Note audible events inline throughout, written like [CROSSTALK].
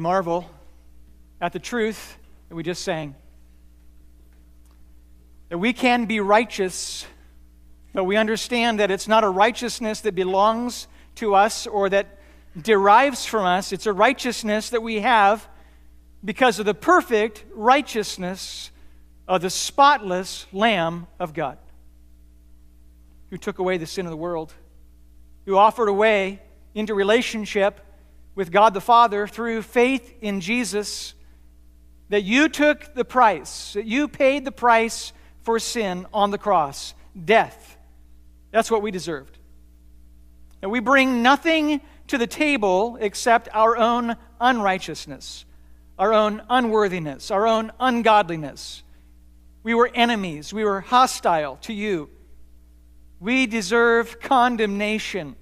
Marvel at the truth that we just sang. That we can be righteous, but we understand that it's not a righteousness that belongs to us or that derives from us. It's a righteousness that we have because of the perfect righteousness of the spotless Lamb of God, who took away the sin of the world, who offered a way into relationship with God the Father through faith in Jesus, that you took the price, that you paid the price for sin on the cross death. That's what we deserved. And we bring nothing to the table except our own unrighteousness, our own unworthiness, our own ungodliness. We were enemies, we were hostile to you. We deserve condemnation.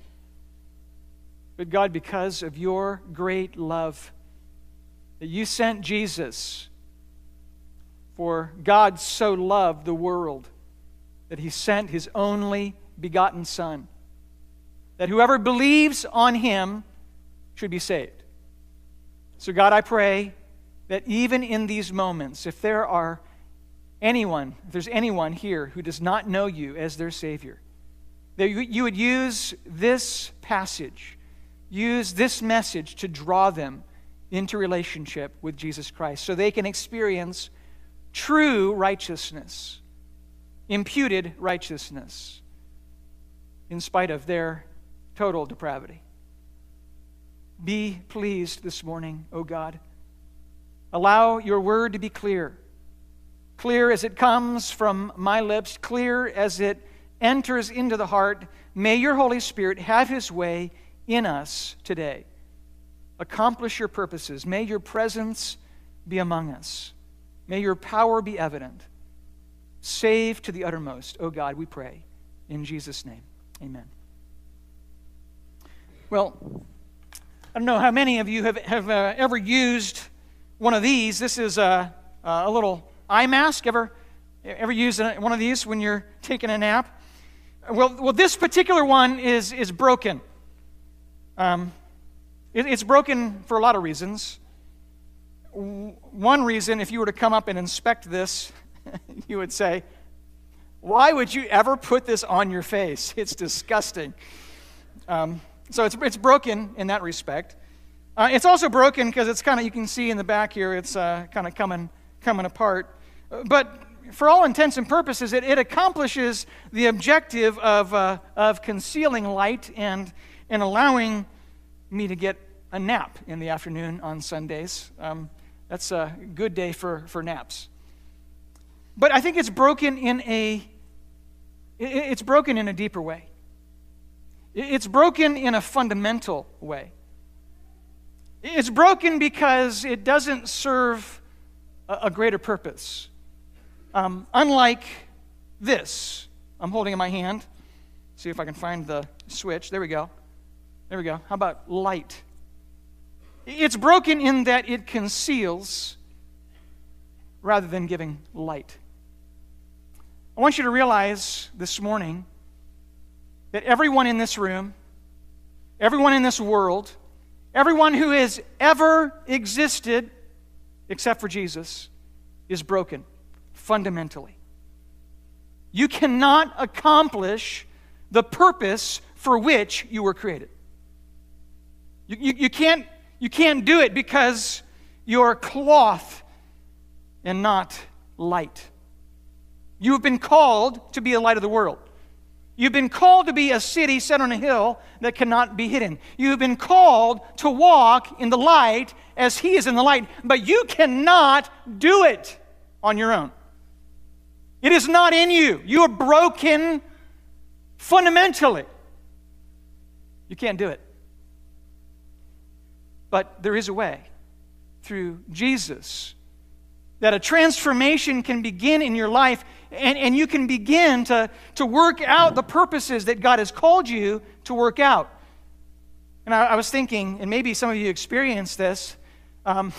But God, because of your great love, that you sent Jesus, for God so loved the world that he sent his only begotten Son, that whoever believes on him should be saved. So, God, I pray that even in these moments, if there are anyone, if there's anyone here who does not know you as their Savior, that you would use this passage use this message to draw them into relationship with Jesus Christ so they can experience true righteousness, imputed righteousness, in spite of their total depravity. Be pleased this morning, O God. Allow your word to be clear. Clear as it comes from my lips, clear as it enters into the heart. May your Holy Spirit have his way in us today. Accomplish your purposes. May your presence be among us. May your power be evident. Save to the uttermost, O oh God, we pray. In Jesus' name, amen. Well, I don't know how many of you have, have uh, ever used one of these. This is a, a little eye mask. Ever, ever used one of these when you're taking a nap? Well, well this particular one is, is broken. Um, it, it's broken for a lot of reasons. One reason, if you were to come up and inspect this, [LAUGHS] you would say, Why would you ever put this on your face? [LAUGHS] It's disgusting. Um, so it's, it's broken in that respect. Uh, it's also broken because it's kind of, you can see in the back here, it's uh, kind of coming, coming apart. But for all intents and purposes, it, it accomplishes the objective of, uh, of concealing light and and allowing me to get a nap in the afternoon on Sundays. Um, that's a good day for, for naps. But I think it's broken in a it's broken in a deeper way. It's broken in a fundamental way. It's broken because it doesn't serve a, greater purpose. Um, unlike this, I'm holding in my hand. See if I can find the switch. There we go. There we go. How about light? It's broken in that it conceals rather than giving light. I want you to realize this morning that everyone in this room, everyone in this world, everyone who has ever existed except for Jesus is broken fundamentally. You cannot accomplish the purpose for which you were created. You, you, you, can't, you can't do it because you're cloth and not light. You have been called to be the light of the world. You've been called to be a city set on a hill that cannot be hidden. You've been called to walk in the light as He is in the light, but you cannot do it on your own. It is not in you. You are broken fundamentally. You can't do it. But there is a way through Jesus that a transformation can begin in your life and, and you can begin to, to work out the purposes that God has called you to work out. And I, I was thinking, and maybe some of you experienced this, um,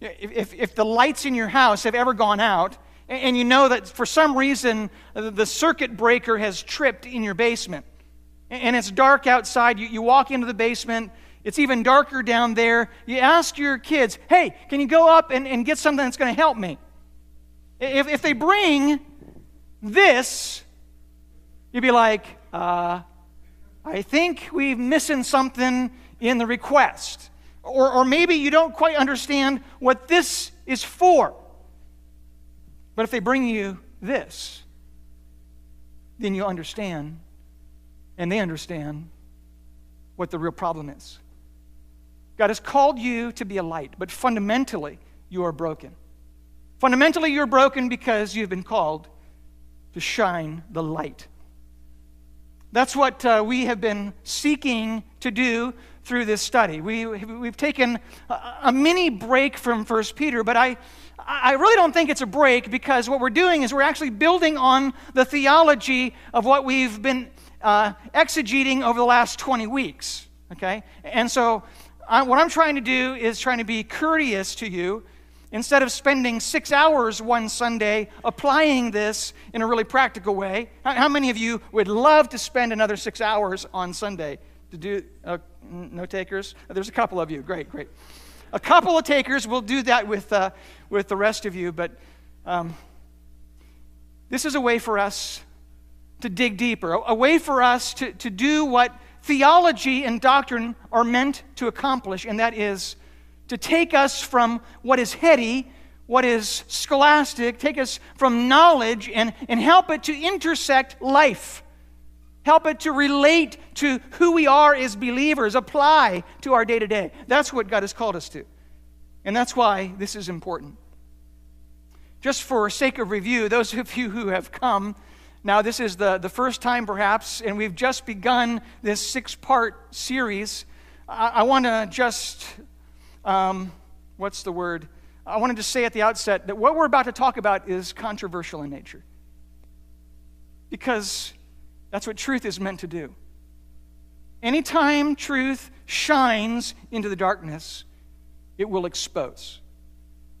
if, if the lights in your house have ever gone out, and you know that for some reason the circuit breaker has tripped in your basement, and it's dark outside, you, you walk into the basement, It's even darker down there. You ask your kids, hey, can you go up and, and get something that's going to help me? If, if they bring this, you'd be like, uh, I think we're missing something in the request. Or, or maybe you don't quite understand what this is for. But if they bring you this, then you understand, and they understand what the real problem is. God has called you to be a light, but fundamentally, you are broken. Fundamentally, you're broken because you've been called to shine the light. That's what uh, we have been seeking to do through this study. We, we've taken a, a mini break from 1 Peter, but I, I really don't think it's a break because what we're doing is we're actually building on the theology of what we've been uh, exegeting over the last 20 weeks. Okay? And so, I, what I'm trying to do is trying to be courteous to you instead of spending six hours one Sunday applying this in a really practical way. How, how many of you would love to spend another six hours on Sunday to do? Uh, no takers? There's a couple of you. Great, great. A couple of takers. We'll do that with, uh, with the rest of you, but um, this is a way for us to dig deeper, a, a way for us to, to do what theology and doctrine are meant to accomplish, and that is to take us from what is heady, what is scholastic, take us from knowledge, and, and help it to intersect life. Help it to relate to who we are as believers, apply to our day to day. That's what God has called us to. And that's why this is important. Just for sake of review, those of you who have come, now this is the, the first time perhaps, and we've just begun this six part series. I, I want to just um, what's the word? I wanted to say at the outset that what we're about to talk about is controversial in nature. Because that's what truth is meant to do. Anytime truth shines into the darkness, it will expose.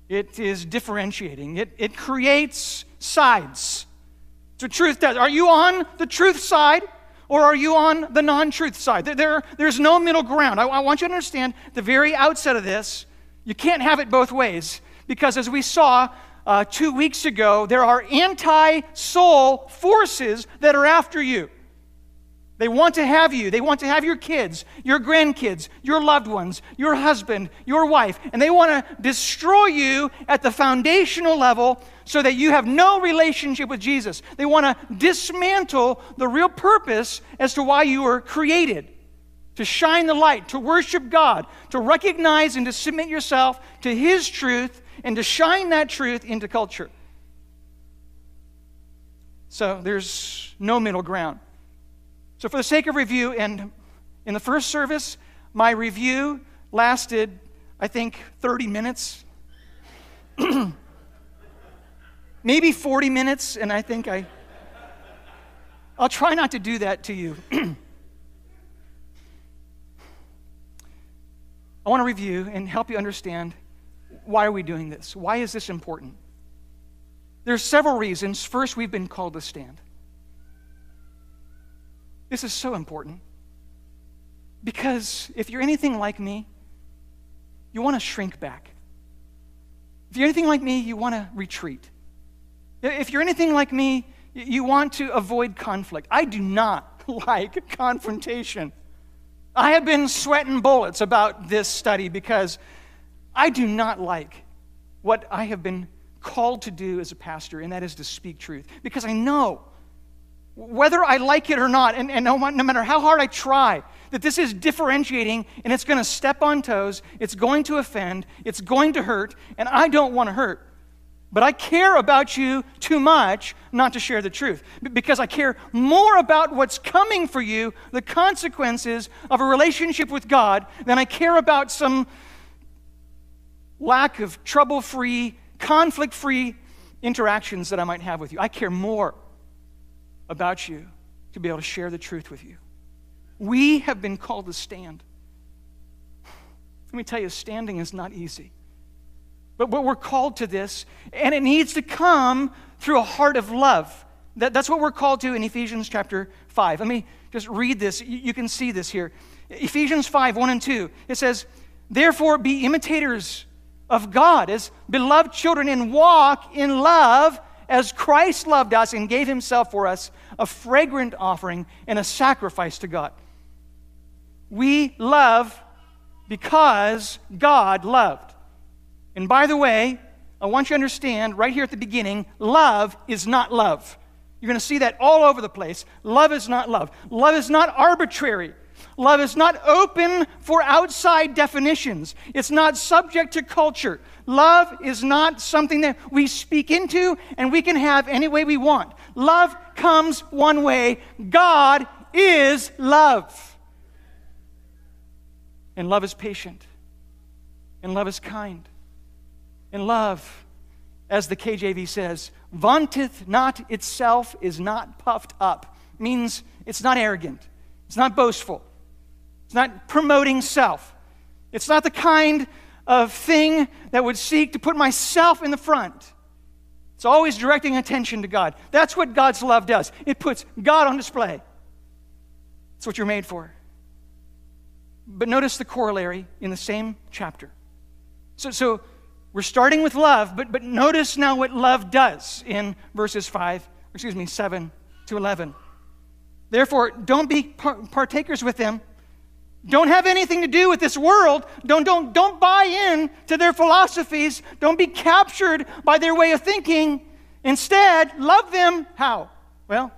It is differentiating, it, it creates sides. So, truth does. Are you on the truth side? Or are you on the non truth side? There, there, there's no middle ground. I, I want you to understand the very outset of this, you can't have it both ways. Because as we saw uh, two weeks ago, there are anti soul forces that are after you. They want to have you. They want to have your kids, your grandkids, your loved ones, your husband, your wife, and they want to destroy you at the foundational level so that you have no relationship with Jesus. They want to dismantle the real purpose as to why you were created to shine the light, to worship God, to recognize and to submit yourself to His truth, and to shine that truth into culture. So there's no middle ground. So, for the sake of review, and in the first service, my review lasted, I think, 30 minutes. [CLEARS THROAT] Maybe 40 minutes, and I think I. I'll try not to do that to you. [CLEARS THROAT] I want to review and help you understand why are we doing this? Why is this important? There's several reasons. First, we've been called to stand. This is so important. Because if you're anything like me, you want to shrink back. If you're anything like me, you want to retreat. If you're anything like me, you want to avoid conflict. I do not [LAUGHS] like confrontation. I have been sweating bullets about this study because I do not like what I have been called to do as a pastor, and that is to speak truth. Because I know whether I like it or not, and, and no, no matter how hard I try, that this is differentiating and it's going to step on toes, it's going to offend, it's going to hurt, and I don't want to hurt. But I care about you too much not to share the truth because I care more about what's coming for you, the consequences of a relationship with God, than I care about some lack of trouble free, conflict free interactions that I might have with you. I care more about you to be able to share the truth with you. We have been called to stand. Let me tell you, standing is not easy. But, but we're called to this, and it needs to come through a heart of love. That, that's what we're called to in Ephesians chapter 5. Let me just read this. You, you can see this here. Ephesians 5 1 and 2. It says, Therefore, be imitators of God as beloved children and walk in love as Christ loved us and gave himself for us, a fragrant offering and a sacrifice to God. We love because God loved. And by the way, I want you to understand right here at the beginning love is not love. You're going to see that all over the place. Love is not love. Love is not arbitrary. Love is not open for outside definitions. It's not subject to culture. Love is not something that we speak into and we can have any way we want. Love comes one way God is love. And love is patient. And love is kind. And love, as the KJV says, vaunteth not itself, is not puffed up. Means it's not arrogant, it's not boastful, it's not promoting self. It's not the kind of thing that would seek to put myself in the front. It's always directing attention to God. That's what God's love does. It puts God on display. That's what you're made for. But notice the corollary in the same chapter. So, so we're starting with love, but, but notice now what love does in verses 5, excuse me, 7 to 11. Therefore, don't be partakers with them don't have anything to do with this world. Don't, don't, don't buy in to their philosophies. Don't be captured by their way of thinking. Instead, love them. How? Well,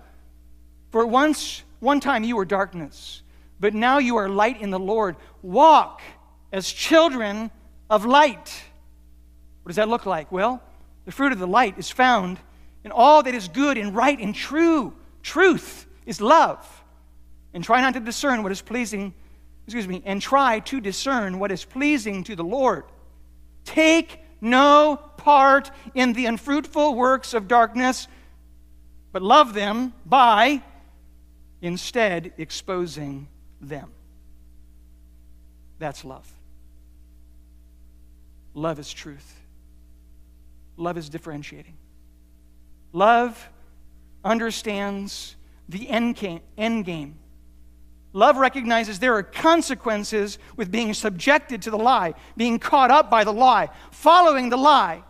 for once, one time you were darkness, but now you are light in the Lord. Walk as children of light. What does that look like? Well, the fruit of the light is found in all that is good and right and true. Truth is love. And try not to discern what is pleasing excuse me, and try to discern what is pleasing to the Lord. Take no part in the unfruitful works of darkness, but love them by instead exposing them. That's love. Love is truth. Love is differentiating. Love understands the end game, end game Love recognizes there are consequences with being subjected to the lie, being caught up by the lie, following the lie,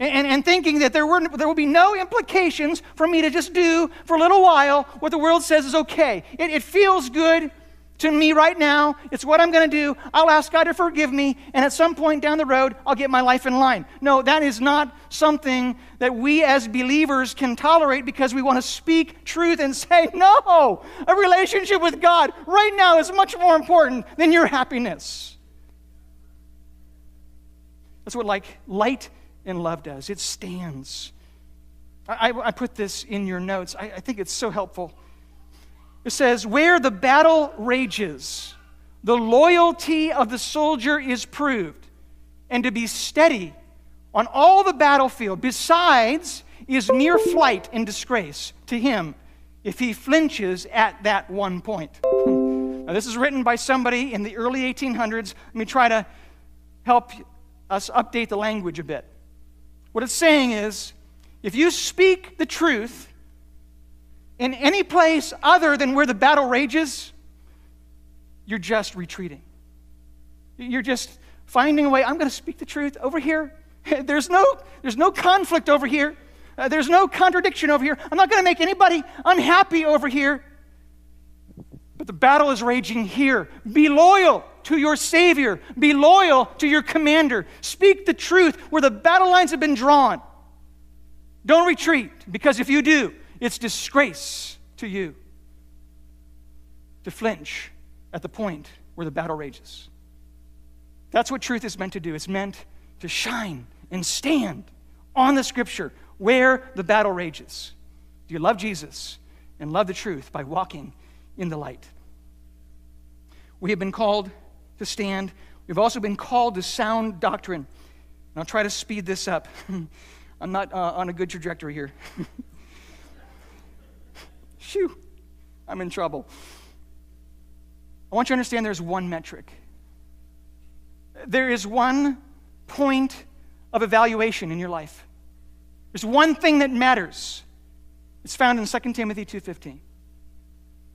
and, and, thinking that there, were, there will be no implications for me to just do for a little while what the world says is okay. It, it feels good to me right now. It's what I'm going to do. I'll ask God to forgive me, and at some point down the road, I'll get my life in line. No, that is not something that we as believers can tolerate because we want to speak truth and say, [LAUGHS] no, a relationship with God right now is much more important than your happiness. That's what like light and love does. It stands. I, I, I put this in your notes. I, I think it's so helpful. It says, Where the battle rages, the loyalty of the soldier is proved, and to be steady on all the battlefield, besides, is mere flight and disgrace to him if he flinches at that one point. [LAUGHS] now, this is written by somebody in the early 1800s. Let me try to help us update the language a bit. What it's saying is if you speak the truth in any place other than where the battle rages, you're just retreating. You're just finding a way. I'm going to speak the truth over here. [LAUGHS] There's no, there's no conflict over here. Uh, there's no contradiction over here. I'm not going to make anybody unhappy over here. But the battle is raging here. Be loyal to your Savior. Be loyal to your commander. Speak the truth where the battle lines have been drawn. Don't retreat, because if you do, it's disgrace to you to flinch at the point where the battle rages. That's what truth is meant to do. It's meant to shine and stand on the scripture where the battle rages. Do you love Jesus and love the truth by walking in the light? We have been called to stand. We've also been called to sound doctrine. And I'll try to speed this up. [LAUGHS] I'm not uh, on a good trajectory here. [LAUGHS] Shoo, I'm in trouble. I want you to understand there's one metric. There is one point of evaluation in your life. There's one thing that matters. It's found in 2 Timothy 2:15.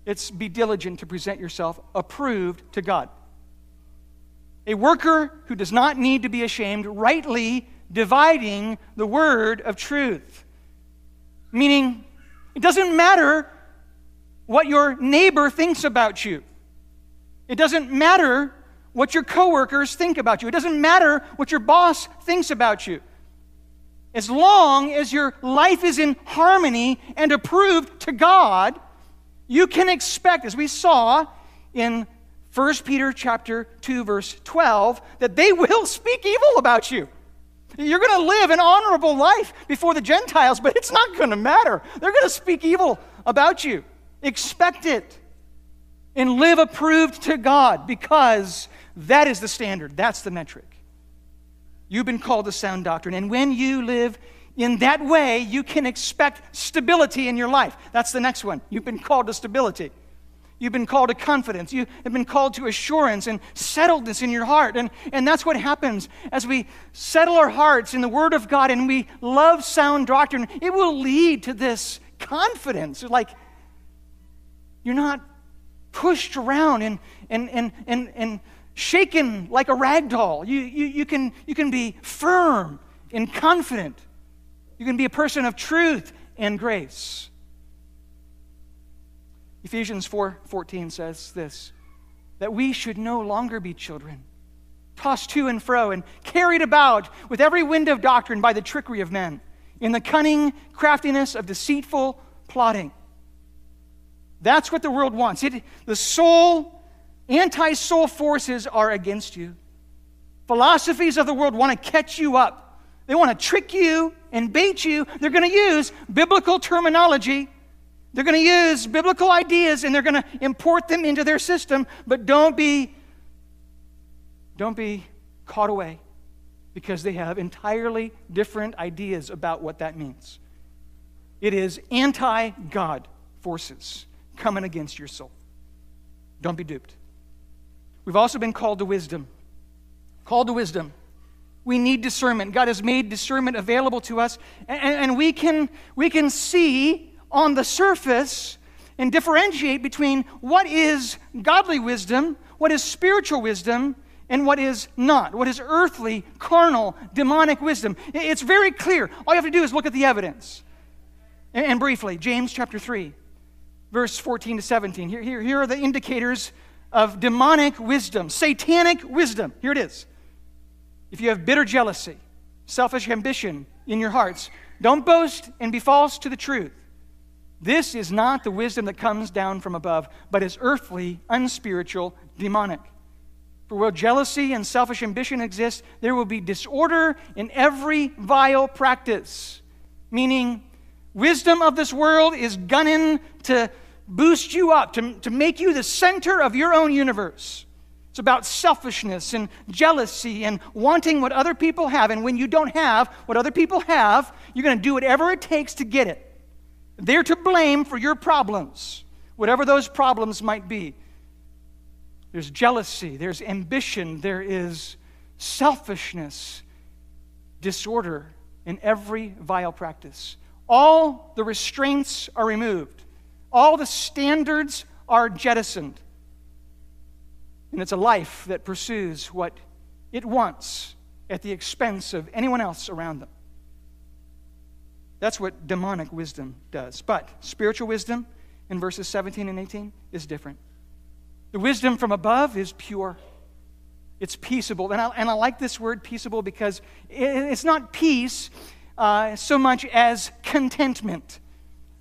It's be diligent to present yourself approved to God. A worker who does not need to be ashamed, rightly dividing the word of truth. Meaning, it doesn't matter what your neighbor thinks about you. It doesn't matter what your coworkers think about you. It doesn't matter what your boss thinks about you. As long as your life is in harmony and approved to God, you can expect, as we saw in 1 Peter chapter 2 verse 12, that they will speak evil about you. You're going to live an honorable life before the Gentiles, but it's not going to matter. They're going to speak evil about you. Expect it. And live approved to God because that is the standard. That's the metric. You've been called to sound doctrine. And when you live in that way, you can expect stability in your life. That's the next one. You've been called to stability. You've been called to confidence. You have been called to assurance and settledness in your heart. And, and that's what happens as we settle our hearts in the Word of God and we love sound doctrine. It will lead to this confidence. Like you're not pushed around and, and, and, and, and shaken like a rag doll. You, you, you, can, you can be firm and confident. You can be a person of truth and grace. Ephesians 4:14 says this that we should no longer be children, tossed to and fro and carried about with every wind of doctrine by the trickery of men, in the cunning craftiness of deceitful plotting. That's what the world wants. It, the soul Anti soul forces are against you. Philosophies of the world want to catch you up, they want to trick you and bait you. They're going to use biblical terminology. They're going to use biblical ideas and they're going to import them into their system, but don't be don't be caught away because they have entirely different ideas about what that means. It is anti God forces coming against your soul. Don't be duped. We've also been called to wisdom. Called to wisdom. We need discernment. God has made discernment available to us, and, and we, can, we can see on the surface and differentiate between what is godly wisdom, what is spiritual wisdom, and what is not, what is earthly, carnal, demonic wisdom. It's very clear. All you have to do is look at the evidence. And, and briefly, James chapter 3, verse 14 to 17. Here, here, here are the indicators of demonic wisdom, satanic wisdom. Here it is. If you have bitter jealousy, selfish ambition in your hearts, don't boast and be false to the truth. This is not the wisdom that comes down from above, but is earthly, unspiritual, demonic. For where jealousy and selfish ambition exist, there will be disorder in every vile practice. Meaning, wisdom of this world is gunning to boost you up, to, to make you the center of your own universe. It's about selfishness and jealousy and wanting what other people have. And when you don't have what other people have, you're going to do whatever it takes to get it. They're to blame for your problems, whatever those problems might be. There's jealousy, there's ambition, there is selfishness, disorder in every vile practice. All the restraints are removed all the standards are jettisoned. And it's a life that pursues what it wants at the expense of anyone else around them. That's what demonic wisdom does. But spiritual wisdom in verses 17 and 18 is different. The wisdom from above is pure, it's peaceable. And I, and I like this word peaceable because it's not peace uh, so much as contentment,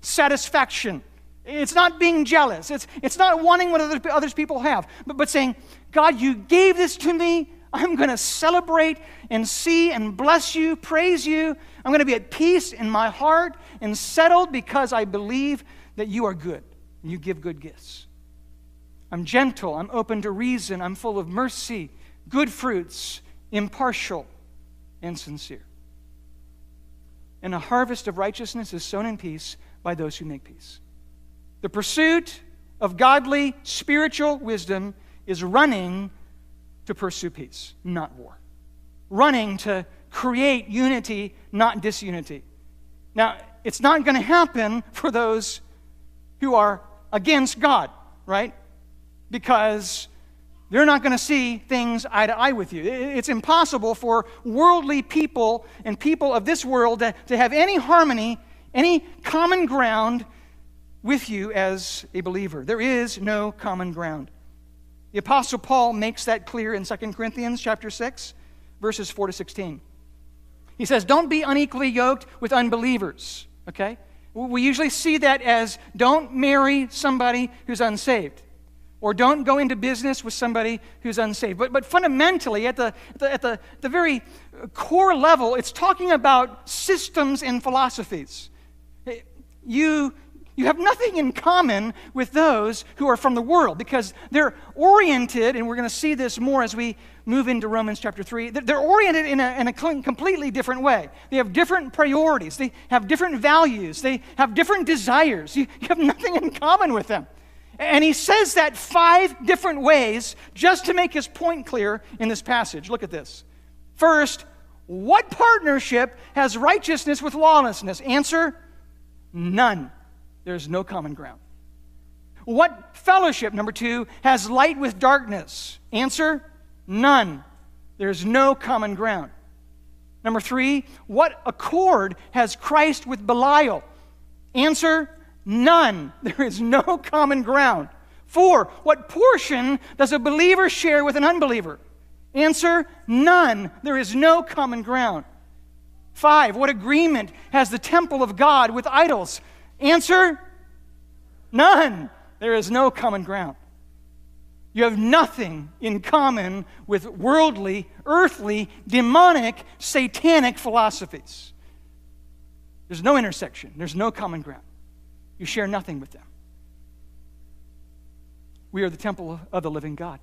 satisfaction it's not being jealous. It's, it's not wanting what other, others people have, but, but saying, God, you gave this to me. I'm going to celebrate and see and bless you, praise you. I'm going to be at peace in my heart and settled because I believe that you are good and you give good gifts. I'm gentle. I'm open to reason. I'm full of mercy, good fruits, impartial, and sincere. And a harvest of righteousness is sown in peace by those who make peace. The pursuit of godly spiritual wisdom is running to pursue peace, not war. Running to create unity, not disunity. Now, it's not going to happen for those who are against God, right? Because they're not going to see things eye to eye with you. It's impossible for worldly people and people of this world to, to have any harmony, any common ground with you as a believer. There is no common ground. The apostle Paul makes that clear in 2 Corinthians chapter 6, verses 4 to 16. He says, "Don't be unequally yoked with unbelievers." Okay? We usually see that as don't marry somebody who's unsaved or don't go into business with somebody who's unsaved. But, but fundamentally, at, the, the, at the, the very core level, it's talking about systems and philosophies. You you have nothing in common with those who are from the world because they're oriented, and we're going to see this more as we move into Romans chapter 3. They're oriented in a, in a completely different way. They have different priorities, they have different values, they have different desires. You, you have nothing in common with them. And he says that five different ways just to make his point clear in this passage. Look at this. First, what partnership has righteousness with lawlessness? Answer none. There's no common ground. What fellowship, number two, has light with darkness? Answer none. There's no common ground. Number three, what accord has Christ with Belial? Answer none. [LAUGHS] There is no common ground. Four, what portion does a believer share with an unbeliever? Answer none. There is no common ground. Five, what agreement has the temple of God with idols? Answer none. There is no common ground. You have nothing in common with worldly, earthly, demonic, satanic philosophies. There's no intersection, there's no common ground. You share nothing with them. We are the temple of the living God.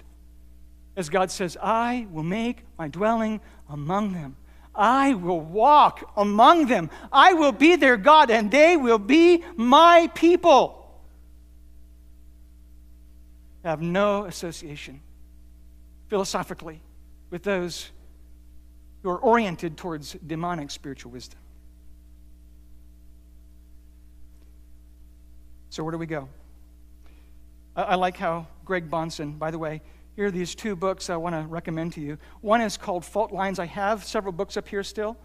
As God says, I will make my dwelling among them. I will walk among them. I will be their God, and they will be my people. I have no association philosophically with those who are oriented towards demonic spiritual wisdom. So, where do we go? I, I like how Greg Bahnsen, by the way, here are these two books I want to recommend to you. One is called Fault Lines. I have several books up here still.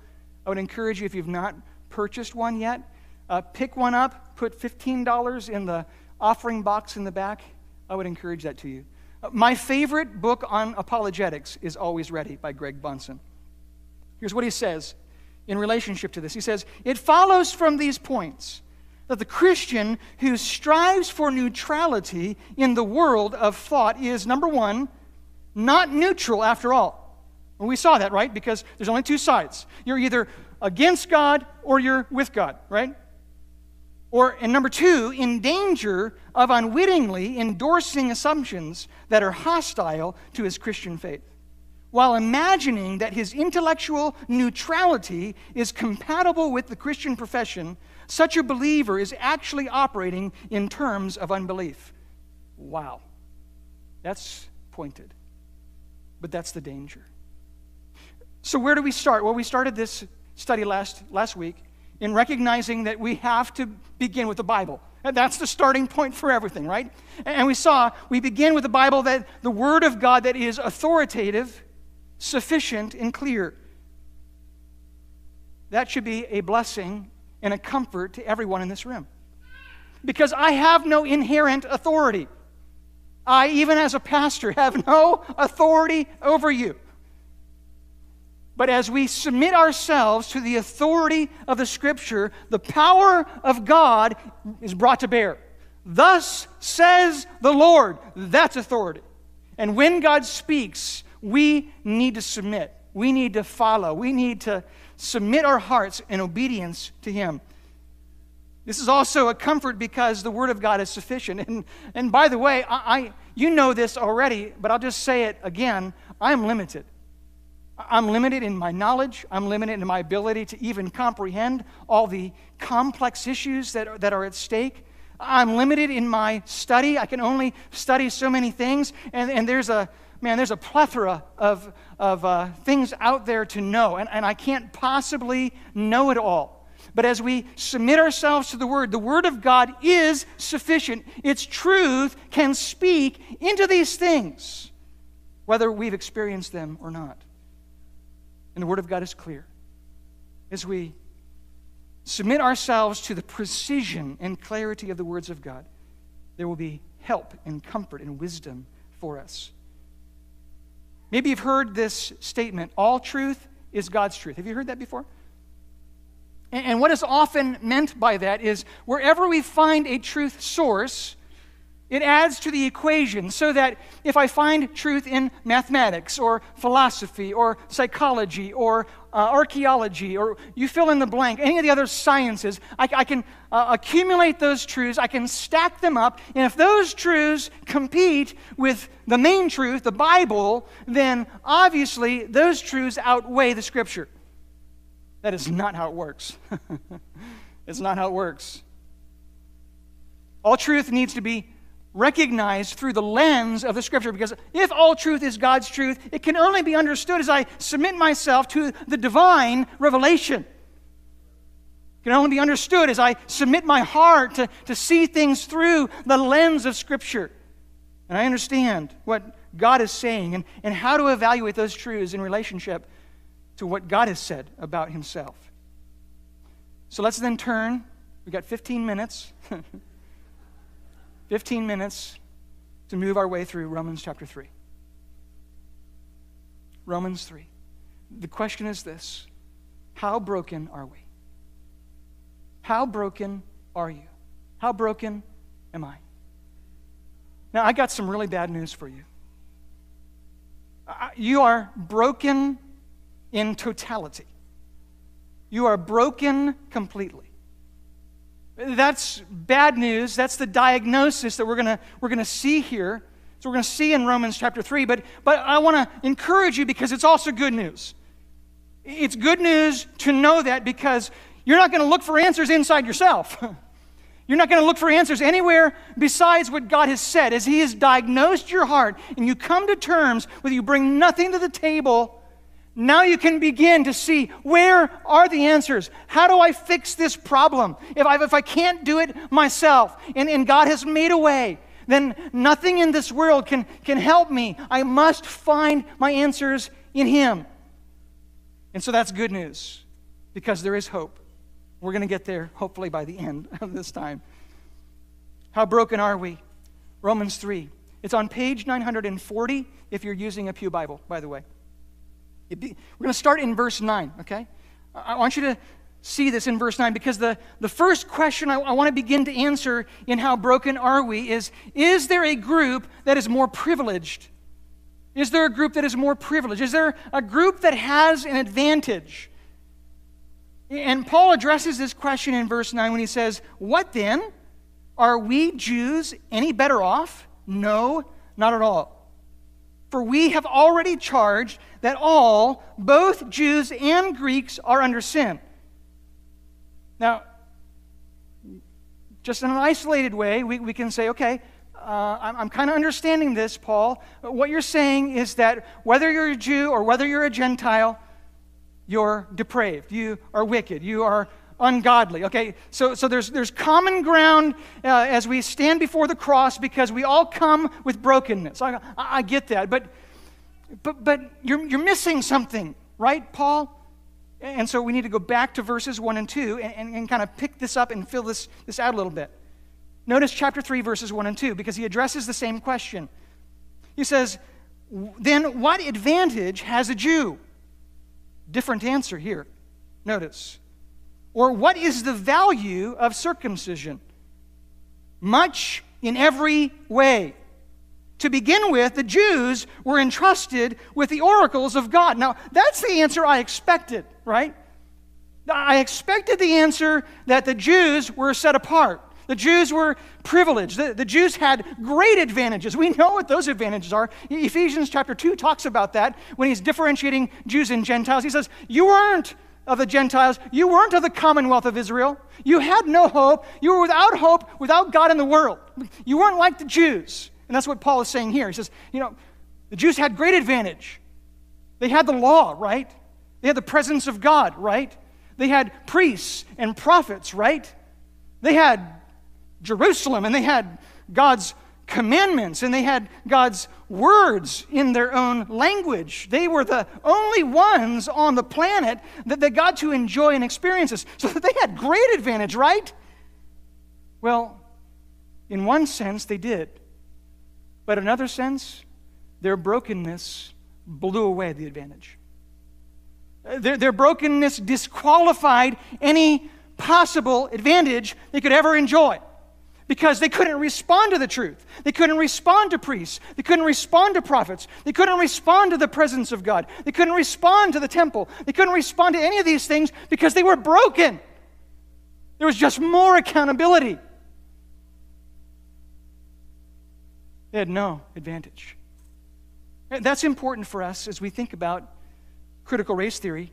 I would encourage you, if you've not purchased one yet, uh, pick one up, put $15 in the offering box in the back. I would encourage that to you. Uh, my favorite book on apologetics is Always Ready by Greg Bahnsen. Here's what he says in relationship to this He says, It follows from these points that the Christian who strives for neutrality in the world of thought is, number one, not neutral after all. Well, we saw that, right? Because there's only two sides. You're either against God or you're with God, right? Or, and number two, in danger of unwittingly endorsing assumptions that are hostile to his Christian faith, while imagining that his intellectual neutrality is compatible with the Christian profession such a believer is actually operating in terms of unbelief. Wow. That's pointed. But that's the danger. So, where do we start? Well, we started this study last, last week in recognizing that we have to begin with the Bible. That's the starting point for everything, right? And we saw we begin with the Bible that the Word of God that is authoritative, sufficient, and clear. That should be a blessing and a comfort to everyone in this room. Because I have no inherent authority. I, even as a pastor, have no authority over you. But as we submit ourselves to the authority of the Scripture, the power of God is brought to bear. Thus says the Lord. That's authority. And when God speaks, we need to submit. We need to follow. We need to submit our hearts in obedience to Him. This is also a comfort because the Word of God is sufficient. [LAUGHS] And, and by the way, I, I, you know this already, but I'll just say it again. I'm limited. I'm limited in my knowledge. I'm limited in my ability to even comprehend all the complex issues that are, that are at stake. I'm limited in my study. I can only study so many things. And, and there's a, man, there's a plethora of, of uh, things out there to know, and, and I can't possibly know it all. But as we submit ourselves to the Word, the Word of God is sufficient. Its truth can speak into these things, whether we've experienced them or not. And the Word of God is clear. As we submit ourselves to the precision and clarity of the words of God, there will be help and comfort and wisdom for us. Maybe you've heard this statement all truth is God's truth. Have you heard that before? And what is often meant by that is wherever we find a truth source, it adds to the equation so that if I find truth in mathematics or philosophy or psychology or uh, archaeology or you fill in the blank, any of the other sciences, I, I can uh, accumulate those truths, I can stack them up, and if those truths compete with the main truth, the Bible, then obviously those truths outweigh the Scripture. That is not how it works. [LAUGHS] it's not how it works. All truth needs to be recognized through the lens of the scripture because if all truth is God's truth, it can only be understood as I submit myself to the divine revelation. It can only be understood as I submit my heart to, to see things through the lens of scripture. And I understand what God is saying and, and how to evaluate those truths in relationship to what God has said about himself. So let's then turn. We've got 15 minutes. [LAUGHS] 15 minutes to move our way through Romans chapter 3. Romans 3. The question is this How broken are we? How broken are you? How broken am I? Now, I got some really bad news for you. You are broken in totality. You are broken completely. That's bad news. That's the diagnosis that we're going we're going to see here. So we're going to see in Romans chapter 3. But, but I want to encourage you because it's also good news. It's good news to know that because you're not going to look for answers inside yourself. [LAUGHS] You're not going to look for answers anywhere besides what God has said. As He has diagnosed your heart and you come to terms with you bring nothing to the table now you can begin to see where are the answers? How do I fix this problem? If I, if I can't do it myself and, and God has made a way, then nothing in this world can, can help me. I must find my answers in Him. And so that's good news because there is hope. We're going to get there hopefully by the end [LAUGHS] of this time. How broken are we? Romans 3. It's on page 940 if you're using a Pew Bible, by the way. We're going to start in verse 9, okay? I want you to see this in verse 9 because the, the first question I, I want to begin to answer in how broken are we is Is there a group that is more privileged? Is there a group that is more privileged? Is there a group that has an advantage? And Paul addresses this question in verse 9 when he says, What then? Are we Jews any better off? No, not at all. For we have already charged that all, both Jews and Greeks, are under sin. Now, just in an isolated way, we, we can say, okay, uh, I'm, I'm kind of understanding this, Paul. What you're saying is that whether you're a Jew or whether you're a Gentile, you're depraved, you are wicked, you are ungodly. Okay, so, so there's, there's common ground uh, as we stand before the cross because we all come with brokenness. I, I, get that, but, but, but you're, you're missing something, right, Paul? And so we need to go back to verses 1 and 2 and, and, and kind of pick this up and fill this, this out a little bit. Notice chapter 3, verses 1 and 2, because he addresses the same question. He says, Then what advantage has a Jew? Different answer here. Notice. Or what is the value of circumcision? Much in every way. To begin with, the Jews were entrusted with the oracles of God. Now, that's the answer I expected, right? I expected the answer that the Jews were set apart. The Jews were privileged. The, the, Jews had great advantages. We know what those advantages are. Ephesians chapter 2 talks about that when he's differentiating Jews and Gentiles. He says, You weren't of the Gentiles. You weren't of the commonwealth of Israel. You had no hope. You were without hope, without God in the world. You weren't like the Jews. And that's what Paul is saying here. He says, you know, the Jews had great advantage. They had the law, right? They had the presence of God, right? They had priests and prophets, right? They had Jerusalem and they had God's commandments and they had God's words in their own language. They were the only ones on the planet that they got to enjoy and experience this. So [LAUGHS] they had great advantage, right? Well, in one sense, they did. But in another sense, their brokenness blew away the advantage. Their, their brokenness disqualified any possible advantage they could ever enjoy because they couldn't respond to the truth. They couldn't respond to priests. They couldn't respond to prophets. They couldn't respond to the presence of God. They couldn't respond to the temple. They couldn't respond to any of these things because they were broken. There was just more accountability. They had no advantage. And That's important for us as we think about critical race theory.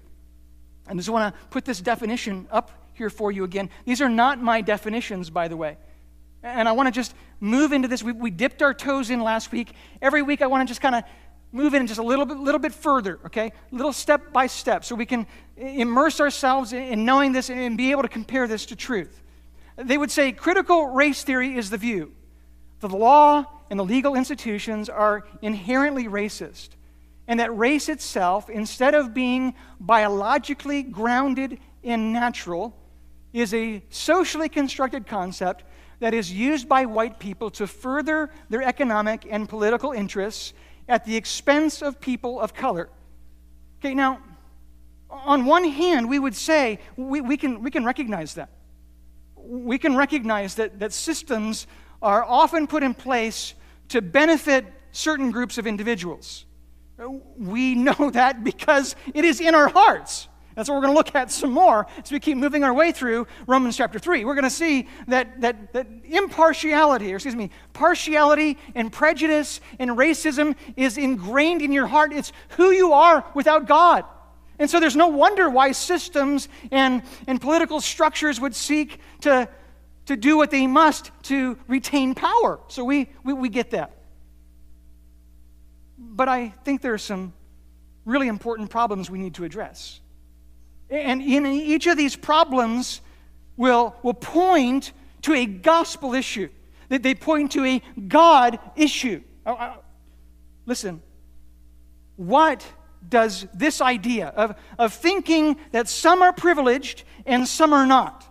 I just want to put this definition up here for you again. These are not my definitions, by the way. And I want to just move into this. We, we dipped our toes in last week. Every week, I want to just kind of move in just a little bit, little bit further, okay? Little step by step, so we can immerse ourselves in knowing this and be able to compare this to truth. They would say critical race theory is the view that the law and the legal institutions are inherently racist, and that race itself, instead of being biologically grounded in natural, is a socially constructed concept that is used by white people to further their economic and political interests at the expense of people of color. Okay, now, on one hand, we would say we, we, can, we can recognize that. We can recognize that, that systems are often put in place to benefit certain groups of individuals. We know [LAUGHS] that because it is in our hearts. That's what we're going to look at some more as we keep moving our way through Romans chapter 3. We're going to see that, that, that impartiality, or excuse me, partiality and prejudice and racism is ingrained in your heart. It's who you are without God. And so there's no wonder why systems and, and political structures would seek to, to do what they must to retain power. So we, we, we get that. But I think there are some really important problems we need to address. And in each of these problems will, will point to a gospel issue. That they point to a God issue. Listen, what does this idea of, of thinking that some are privileged and some are not?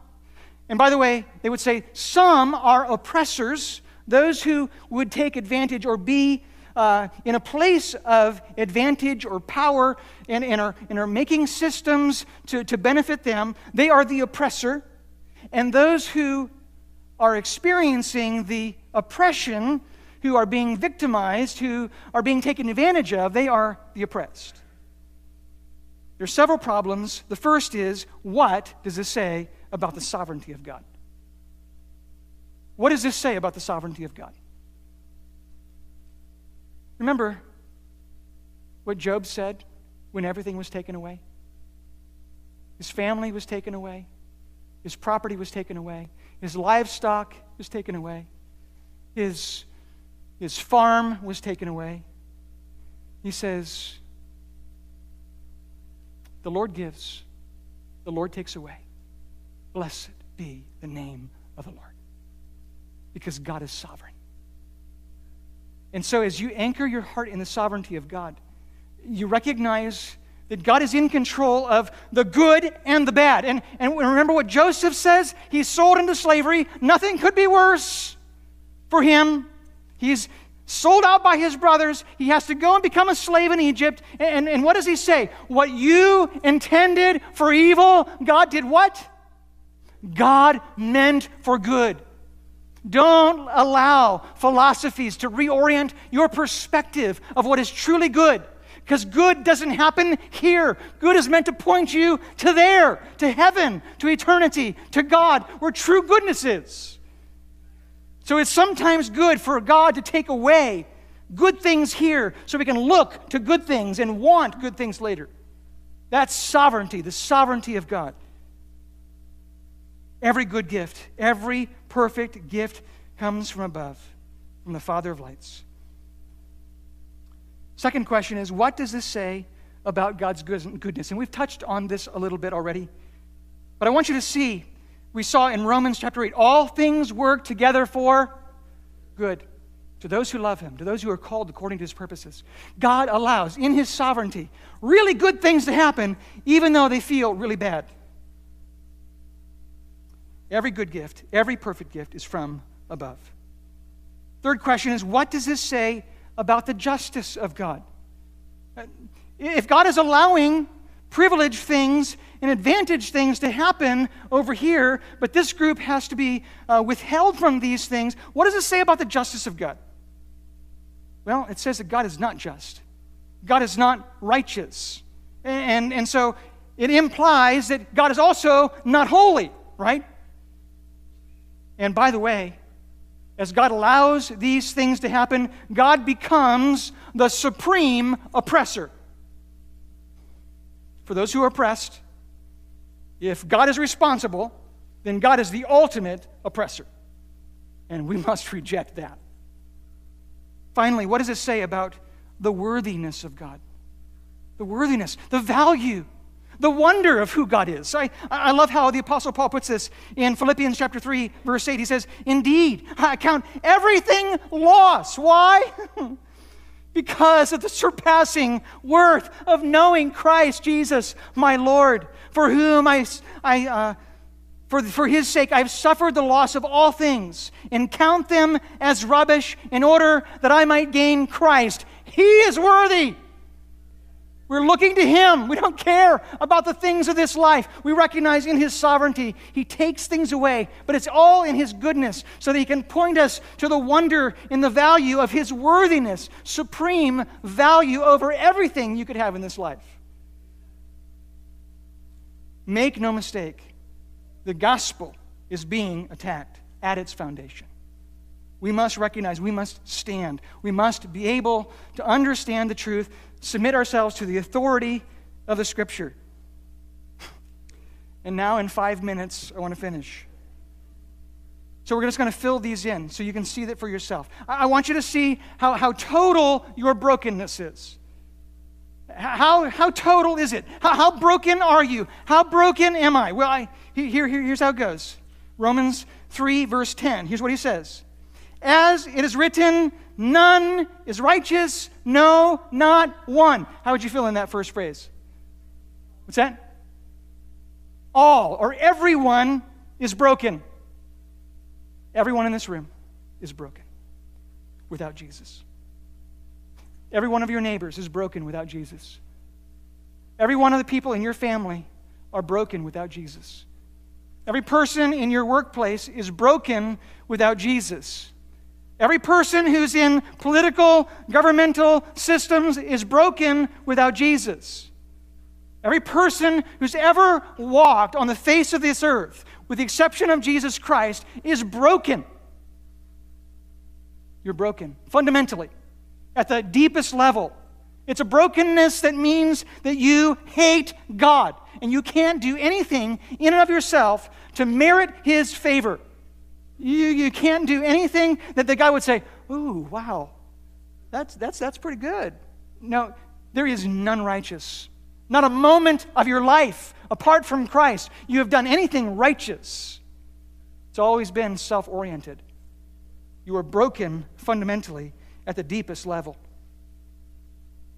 And by the way, they would say some are oppressors, those who would take advantage or be uh, in a place of advantage or power and, and, are, and are making systems to, to benefit them, they are the oppressor. And those who are experiencing the oppression, who are being victimized, who are being taken advantage of, they are the oppressed. There are several problems. The first is what does this say about the sovereignty of God? What does this say about the sovereignty of God? Remember what Job said when everything was taken away? His family was taken away, his property was taken away, his livestock was taken away, his, his farm was taken away. He says, The Lord gives, the Lord takes away. Blessed be the name of the Lord. Because God is sovereign. And so, as you anchor your heart in the sovereignty of God, you recognize that God is in control of the good and the bad. And, and remember what Joseph says? He's sold into slavery. Nothing could be worse for him. He's sold out by his brothers. He has to go and become a slave in Egypt. And, and what does he say? What you intended for evil, God did what? God meant for good. Don't allow philosophies to reorient your perspective of what is truly good. Because good doesn't happen here. Good is meant to point you to there, to heaven, to eternity, to God, where true goodness is. So it's sometimes good for God to take away good things here so we can look to good things and want good things later. That's sovereignty, the sovereignty of God. Every good gift, every perfect gift comes from above, from the Father of lights. Second question is what does this say about God's goodness? And we've touched on this a little bit already. But I want you to see, we saw in Romans chapter 8, all things work together for good to those who love him, to those who are called according to his purposes. God allows, in his sovereignty, really good things to happen, even though they feel really bad. Every good gift, every perfect gift is from above. Third question is what does this say about the justice of God? If God is allowing privileged things and advantage things to happen over here, but this group has to be uh, withheld from these things, what does it say about the justice of God? Well, it says that God is not just, God is not righteous. And, and so it implies that God is also not holy, right? And by the way, as God allows these things to happen, God becomes the supreme oppressor. For those who are oppressed, if God is responsible, then God is the ultimate oppressor. And we [LAUGHS] must reject that. Finally, what does it say about the worthiness of God? The worthiness, the value, the wonder of who God is. I, I love how the Apostle Paul puts this in Philippians chapter 3, verse 8. He says, Indeed, I count everything loss. Why? [LAUGHS] because of the surpassing worth of knowing Christ Jesus, my Lord, for whom I, I uh, for, for his sake, I have suffered the loss of all things and count them as rubbish in order that I might gain Christ. He is worthy. We're looking to him. We don't care about the things of this life. We recognize in his sovereignty, he takes things away, but it's all in his goodness so that he can point us to the wonder and the value of his worthiness, supreme value over everything you could have in this life. Make no mistake the gospel is being attacked at its foundation. We must recognize, we must stand, we must be able to understand the truth, submit ourselves to the authority of the Scripture. And now, in five minutes, I want to finish. So, we're just going to fill these in so you can see that for yourself. I want you to see how, how total your brokenness is. How, how total is it? How, how broken are you? How broken am I? Well, I, here, here, here's how it goes Romans 3, verse 10. Here's what he says As it is written, none is righteous, no, not one. How would you feel in that first phrase? What's that? All or everyone is broken. Everyone in this room is broken without Jesus. Every one of your neighbors is broken without Jesus. Every one of the people in your family are broken without Jesus. Every person in your workplace is broken without Jesus. Every person who's in political, governmental systems is broken without Jesus. Every person who's ever walked on the face of this earth, with the exception of Jesus Christ, is broken. You're broken, fundamentally at the deepest level. It's a brokenness that means that you hate God and you can't do anything in and of yourself to merit His favor. You, you can't do anything that the guy would say, Ooh, wow, that's, that's, that's pretty good. No, there is none righteous. Not a moment of your life apart from Christ you have done anything righteous. It's always been self oriented. You are broken fundamentally at the deepest level.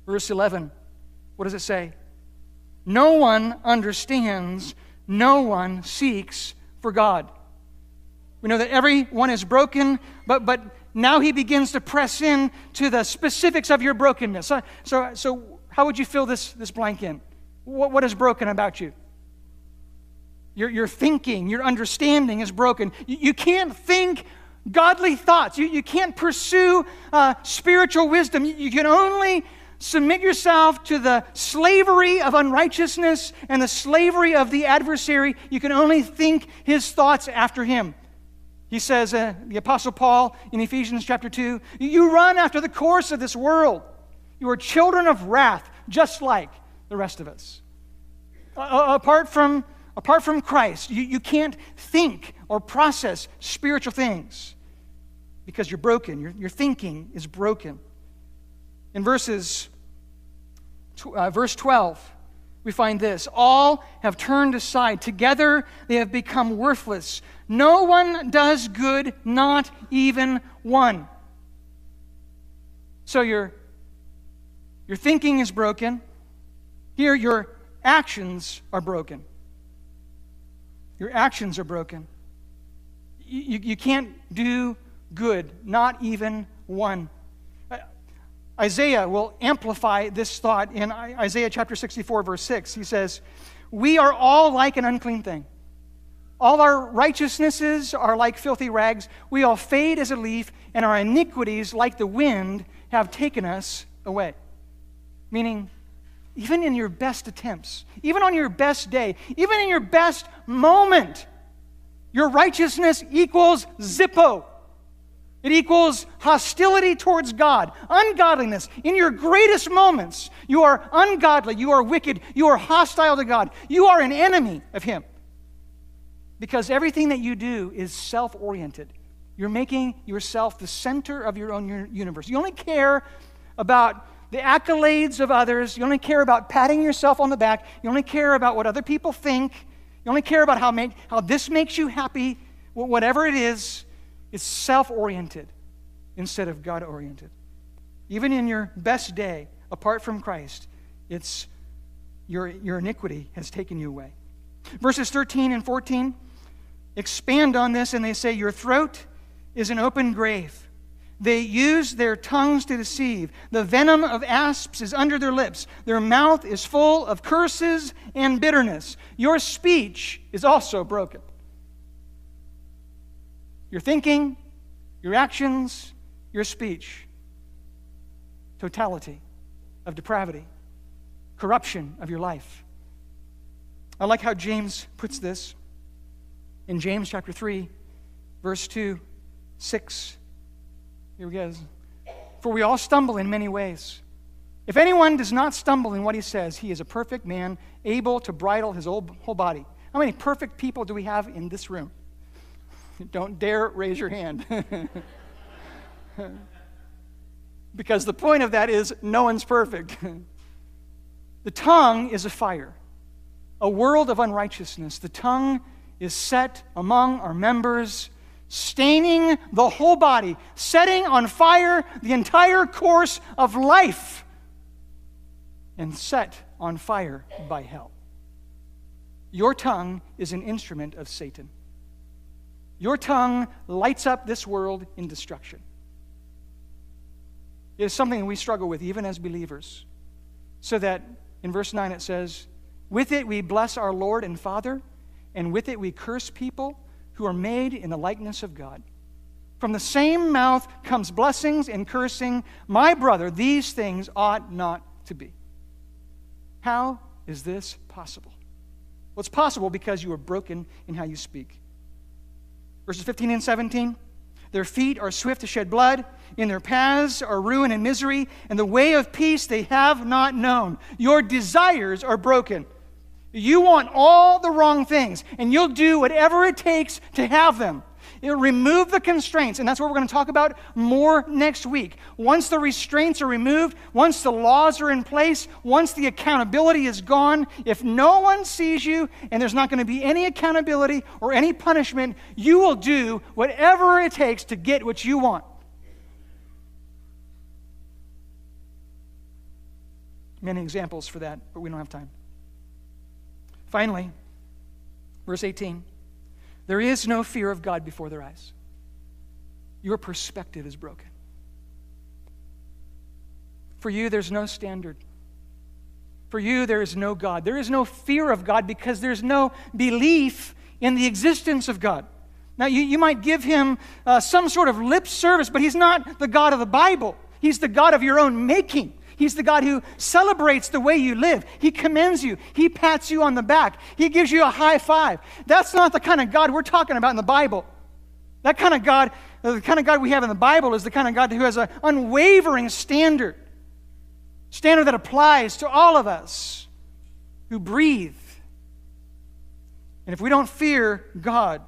Verse 11, what does it say? No one understands, no one seeks for God. We know that everyone is broken, but, but now he begins to press in to the specifics of your brokenness. So, so, so how would you fill this, this blank in? What, what is broken about you? Your, your thinking, your understanding is broken. You, you can't think godly thoughts. You, you can't pursue uh, spiritual wisdom. You, you can only submit yourself to the slavery of unrighteousness and the slavery of the adversary. You can only think his thoughts after him. He says, uh, the Apostle Paul in Ephesians chapter 2, you run after the course of this world. You are children of wrath, just like the rest of us. Uh, apart from apart from Christ, you, you can't think or process spiritual things because you're broken. Your, your thinking is broken. In verses, uh, verse 12, we find this all have turned aside. Together they have become worthless. No one does good, not even one. So your, your thinking is broken. Here, your actions are broken. Your actions are broken. You, you can't do good, not even one. Isaiah will amplify this thought in Isaiah chapter 64, verse 6. He says, We are all like an unclean thing. All our righteousnesses are like filthy rags. We all fade as a leaf, and our iniquities, like the wind, have taken us away. Meaning, even in your best attempts, even on your best day, even in your best moment, your righteousness equals Zippo. It equals hostility towards God, ungodliness. In your greatest moments, you are ungodly, you are wicked, you are hostile to God, you are an enemy of Him. Because everything that you do is self oriented. You're making yourself the center of your own universe. You only care about the accolades of others. You only care about patting yourself on the back. You only care about what other people think. You only care about how, make, how this makes you happy, whatever it is. It's self oriented instead of God oriented. Even in your best day, apart from Christ, it's your, your iniquity has taken you away. Verses 13 and 14 expand on this and they say, Your throat is an open grave. They use their tongues to deceive. The venom of asps is under their lips. Their mouth is full of curses and bitterness. Your speech is also broken. Your thinking, your actions, your speech. Totality of depravity, corruption of your life. I like how James puts this in James chapter 3, verse 2, 6. Here we go. For we all stumble in many ways. If anyone does not stumble in what he says, he is a perfect man, able to bridle his whole body. How many perfect people do we have in this room? Don't dare raise your hand. [LAUGHS] because the point of that is no one's perfect. the tongue is a fire, a world of unrighteousness. The tongue is set among our members, staining the whole body, setting on fire the entire course of life, and set on fire by hell. Your tongue is an instrument of Satan. Your tongue lights up this world in destruction. It is something we struggle with even as believers. So that in verse 9 it says, With it we bless our Lord and Father, and with it we curse people who are made in the likeness of God. From the same mouth comes blessings and cursing. My brother, these things ought not to be. How is this possible? Well, it's possible because you are broken in how you speak. Verses 15 and 17. Their feet are swift to shed blood. In their paths are ruin and misery, and the way of peace they have not known. Your desires are broken. You want all the wrong things, and you'll do whatever it takes to have them. It'll remove the constraints, and that's what we're going to talk about more next week. Once the restraints are removed, once the laws are in place, once the accountability is gone, if no one sees you and there's not going to be any accountability or any punishment, you will do whatever it takes to get what you want. Many examples for that, but we don't have time. Finally, verse 18. There is no fear of God before their eyes. Your perspective is broken. For you, there's no standard. For you, there is no God. There is no fear of God because there's no belief in the existence of God. Now, you, you might give him uh, some sort of lip service, but he's not the God of the Bible. He's the God of your own making. He's the God who celebrates the way you live. He commends you. He pats you on the back. He gives you a high five. That's not the kind of God we're talking about in the Bible. That kind of God, uh, the kind of God we have in the Bible is the kind of God who has an unwavering standard. Standard that applies to all of us who breathe. And if we don't fear God,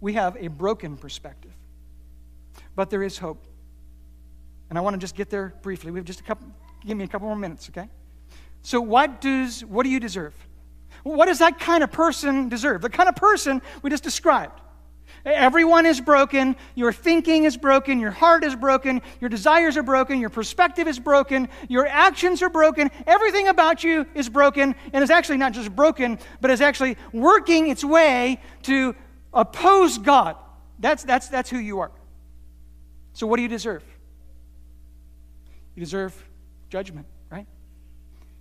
we have a broken perspective. But there is hope. And I want to just get there briefly. We have just a couple, Give me a couple more minutes, okay? So, what, does, what do you deserve? What does that kind of person deserve? The kind of person we just described. Everyone is broken. Your thinking is broken. Your heart is broken. Your desires are broken. Your perspective is broken. Your actions are broken. Everything about you is broken. And is actually not just broken, but is actually working its way to oppose God. That's, that's, that's who you are. So, what do you deserve? You deserve judgment, right?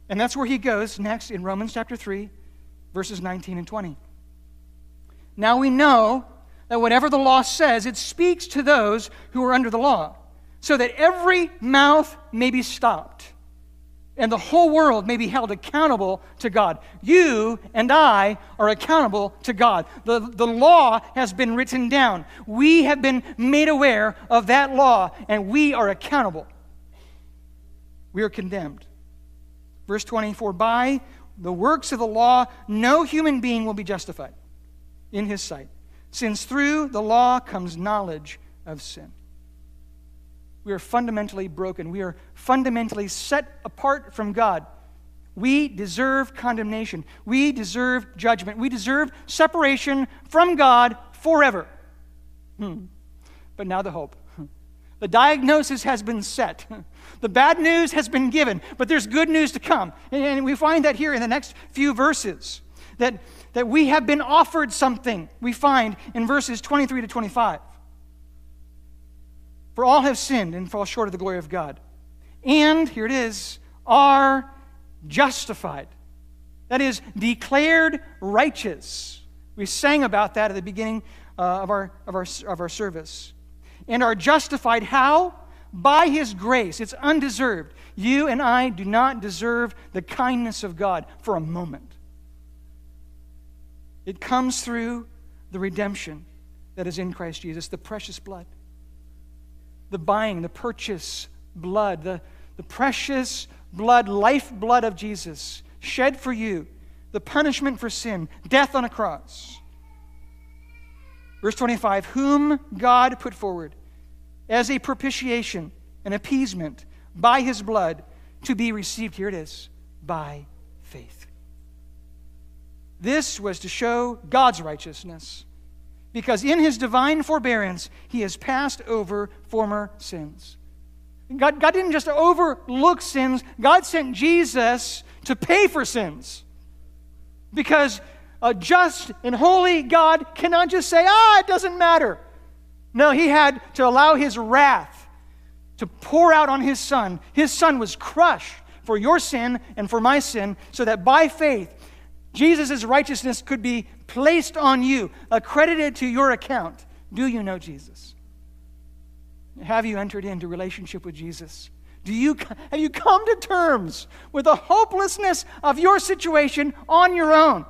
And that's where he goes next in Romans chapter 3, verses 19 and 20. Now we know that whatever the law says, it speaks to those who are under the law, so that every mouth may be stopped and the whole world may be held accountable to God. You and I are accountable to God. The, the law has been written down. We have been made aware of that law, and we are accountable. We are condemned. Verse 24 By the works of the law, no human being will be justified in his sight since through the law comes knowledge of sin. We are fundamentally broken. We are fundamentally set apart from God. We deserve condemnation. We deserve judgment. We deserve separation from God forever. Hmm. But now the hope. [LAUGHS] The diagnosis has been set. [LAUGHS] The bad news has been given, but there's good news to come. And we find that here in the next few verses that that we have been offered something, we find in verses 23 to 25. For all have sinned and fall short of the glory of God. And, here it is, are justified. That is, declared righteous. We sang about that at the beginning uh, of, our, of, our, of our service. And are justified how? By His grace. It's undeserved. You and I do not deserve the kindness of God for a moment. It comes through the redemption that is in Christ Jesus, the precious blood, the buying, the purchase blood, the, the precious blood, life blood of Jesus shed for you, the punishment for sin, death on a cross. Verse 25, whom God put forward as a propitiation, an appeasement by his blood to be received, here it is, by faith. This was to show God's righteousness, because in his divine forbearance, he has passed over former sins. God, God didn't just overlook sins, God sent Jesus to pay for sins. Because a just and holy God cannot just say, ah, it doesn't matter. No, he had to allow his wrath to pour out on his son. His son was crushed for your sin and for my sin, so that by faith Jesus' righteousness could be placed on you, accredited to your account. Do you know Jesus? Have you entered into relationship with Jesus? Do you, have you come to terms with the hopelessness of your situation on your own?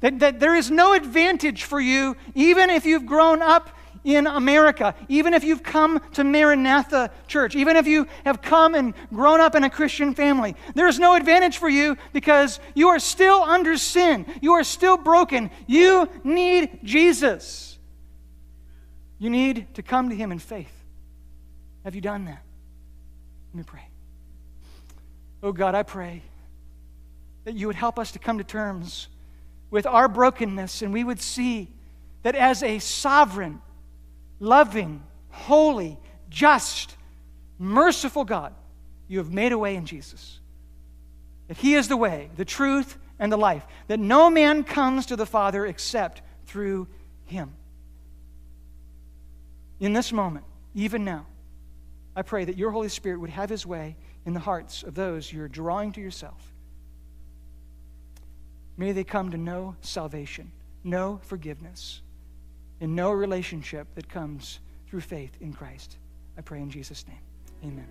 That, that there is no advantage for you, even if you've grown up in America, even if you've come to Maranatha Church, even if you have come and grown up in a Christian family, there is no advantage for you because you are still under sin. You are still broken. You need Jesus. You need to come to Him in faith. Have you done that? Let me pray. Oh God, I pray that you would help us to come to terms with our brokenness and we would see that as a sovereign, loving, holy, just, merciful God, you have made a way in Jesus. That He is the way, the truth, and the life. That no man comes to the Father except through Him. In this moment, even now, I pray that your Holy Spirit would have His way in the hearts of those you're drawing to yourself. May they come to know salvation, know forgiveness and know relationship that comes through faith in Christ. I pray in Jesus' name. Amen.